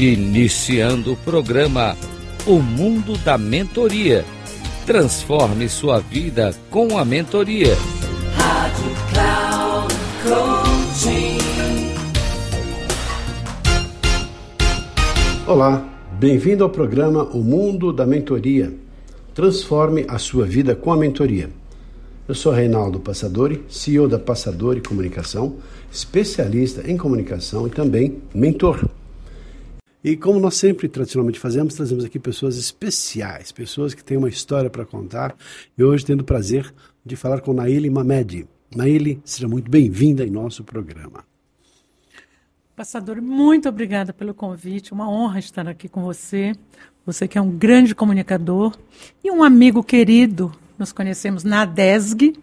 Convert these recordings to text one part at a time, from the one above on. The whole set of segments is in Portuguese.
Iniciando o programa O Mundo da Mentoria. Transforme sua vida com a mentoria. Rádio Cloud Coaching. Olá, bem-vindo ao programa O Mundo da Mentoria. Transforme a sua vida com a mentoria. Eu sou Reinaldo Passadori, CEO da Passadori Comunicação, especialista em comunicação e também mentor. E como nós sempre tradicionalmente fazemos, trazemos aqui pessoas especiais, pessoas que têm uma história para contar. E hoje tendo o prazer de falar com Naili Mamed. Naili, seja muito bem-vinda em nosso programa. Passador, muito obrigada pelo convite. Uma honra estar aqui com você. Você que é um grande comunicador e um amigo querido. Nos conhecemos na DESG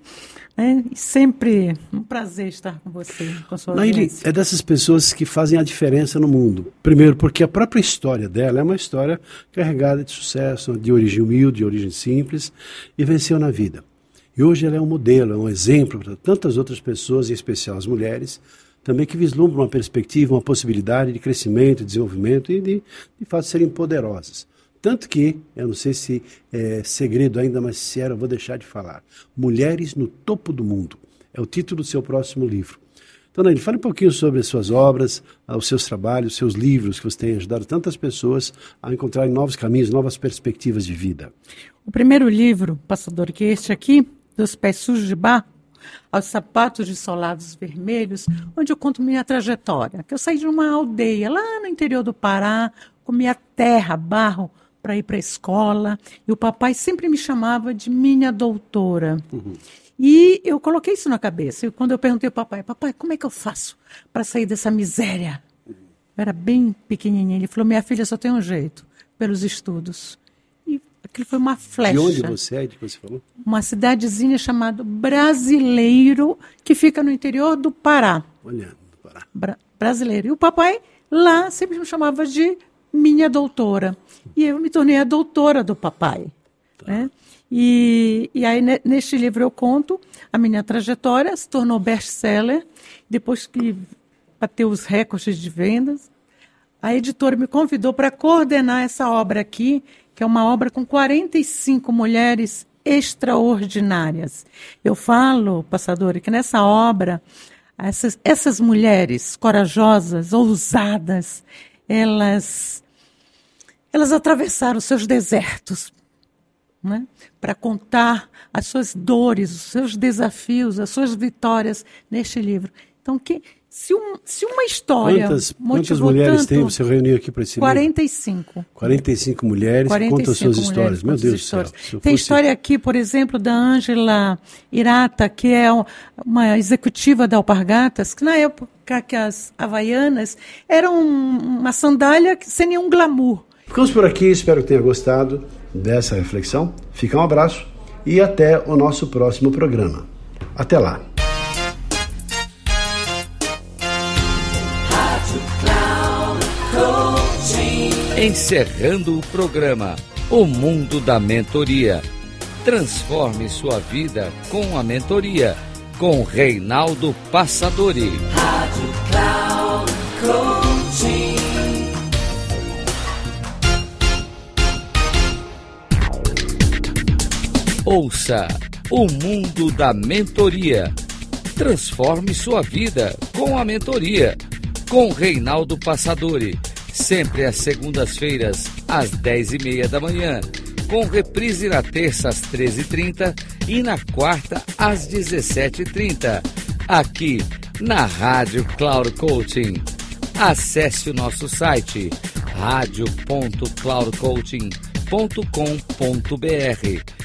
é, sempre um prazer estar com você, com sua Naili é dessas pessoas que fazem a diferença no mundo. Primeiro, porque a própria história dela é uma história carregada de sucesso, de origem humilde, de origem simples, e venceu na vida. E hoje ela é um modelo, é um exemplo para tantas outras pessoas, em especial as mulheres, também que vislumbram uma perspectiva, uma possibilidade de crescimento, de desenvolvimento e de, de fato, serem poderosas. Tanto que, eu não sei se é segredo ainda, mas se era, eu vou deixar de falar. Mulheres no Topo do Mundo. É o título do seu próximo livro. Então, Nail, fale um pouquinho sobre as suas obras, ah, os seus trabalhos, os seus livros, que você tem ajudado tantas pessoas a encontrarem novos caminhos, novas perspectivas de vida. O primeiro livro, Passador, que é este aqui, Dos Pés Sujos de Barro, aos sapatos de solados vermelhos, onde eu conto minha trajetória. Que eu saí de uma aldeia lá no interior do Pará, comia terra, barro, para ir para a escola. E o papai sempre me chamava de minha doutora. Uhum. E eu coloquei isso na cabeça. E quando eu perguntei ao papai, papai, como é que eu faço para sair dessa miséria? Eu era bem pequenininha. Ele falou, minha filha só tem um jeito, pelos estudos. E aquilo foi uma flecha. De onde você é? De que você falou? Uma cidadezinha chamada Brasileiro, que fica no interior do Pará. Olhando, Pará. Bra brasileiro. E o papai lá sempre me chamava de minha doutora. E eu me tornei a doutora do papai. Tá. Né? E, e aí, neste livro, eu conto a minha trajetória, se tornou best-seller, depois que bateu os recordes de vendas. A editora me convidou para coordenar essa obra aqui, que é uma obra com 45 mulheres extraordinárias. Eu falo, passador, que nessa obra, essas, essas mulheres corajosas, ousadas, elas elas atravessaram seus desertos né, para contar as suas dores, os seus desafios, as suas vitórias neste livro. Então, que, se, um, se uma história. Quantas, quantas mulheres tanto, tem? Você reuniu aqui para esse 45. livro? 45 mulheres 45 contam suas histórias. Meu Deus histórias. do céu. Tem fosse... história aqui, por exemplo, da Ângela Irata, que é uma executiva da Alpargatas, que na época que as havaianas eram uma sandália sem nenhum glamour. Ficamos por aqui, espero que tenha gostado dessa reflexão. Fica um abraço e até o nosso próximo programa. Até lá! Encerrando o programa O Mundo da Mentoria. Transforme sua vida com a mentoria com Reinaldo Passadori. Rádio Cloud Coaching. Ouça o mundo da mentoria. Transforme sua vida com a mentoria. Com Reinaldo Passadori. Sempre às segundas-feiras, às dez e meia da manhã. Com reprise na terça às 13h30 e na quarta às 17h30. Aqui na Rádio Cloud Coaching. Acesse o nosso site radio.cloudcoaching.com.br